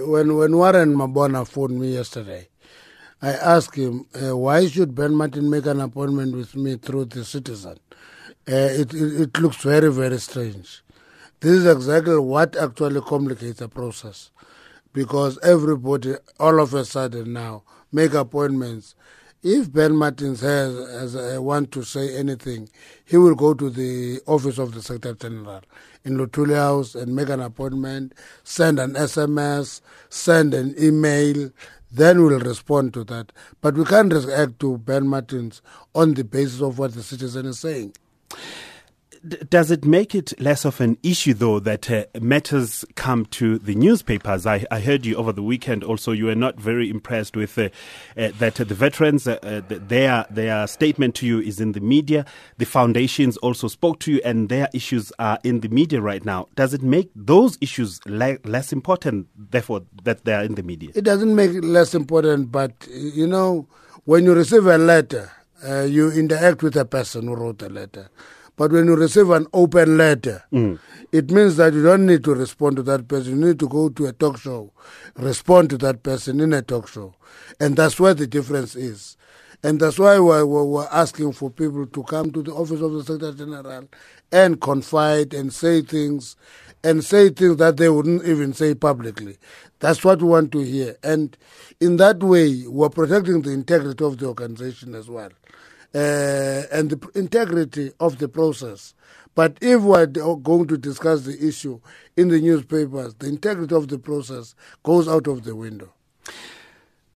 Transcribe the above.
When when Warren Mabona phoned me yesterday, I asked him uh, why should Ben Martin make an appointment with me through the Citizen. Uh, it, it it looks very very strange. This is exactly what actually complicates the process, because everybody all of a sudden now make appointments. If Ben Martins has, has uh, want to say anything, he will go to the office of the Secretary General in Luthuli House and make an appointment, send an SMS, send an email, then we'll respond to that. But we can't react to Ben Martins on the basis of what the citizen is saying does it make it less of an issue, though, that uh, matters come to the newspapers? I, I, heard you over the weekend. Also, you were not very impressed with uh, uh, that the veterans, uh, uh, their their statement to you is in the media. The foundations also spoke to you, and their issues are in the media right now. Does it make those issues le- less important, therefore, that they are in the media? It doesn't make it less important, but you know, when you receive a letter, uh, you interact with a person who wrote the letter. But when you receive an open letter, mm. it means that you don't need to respond to that person. You need to go to a talk show, respond to that person in a talk show. And that's where the difference is. And that's why we're, we're asking for people to come to the office of the Secretary General and confide and say things and say things that they wouldn't even say publicly. That's what we want to hear. And in that way, we're protecting the integrity of the organization as well Uh, and the integrity of the process. But if we're going to discuss the issue in the newspapers, the integrity of the process goes out of the window.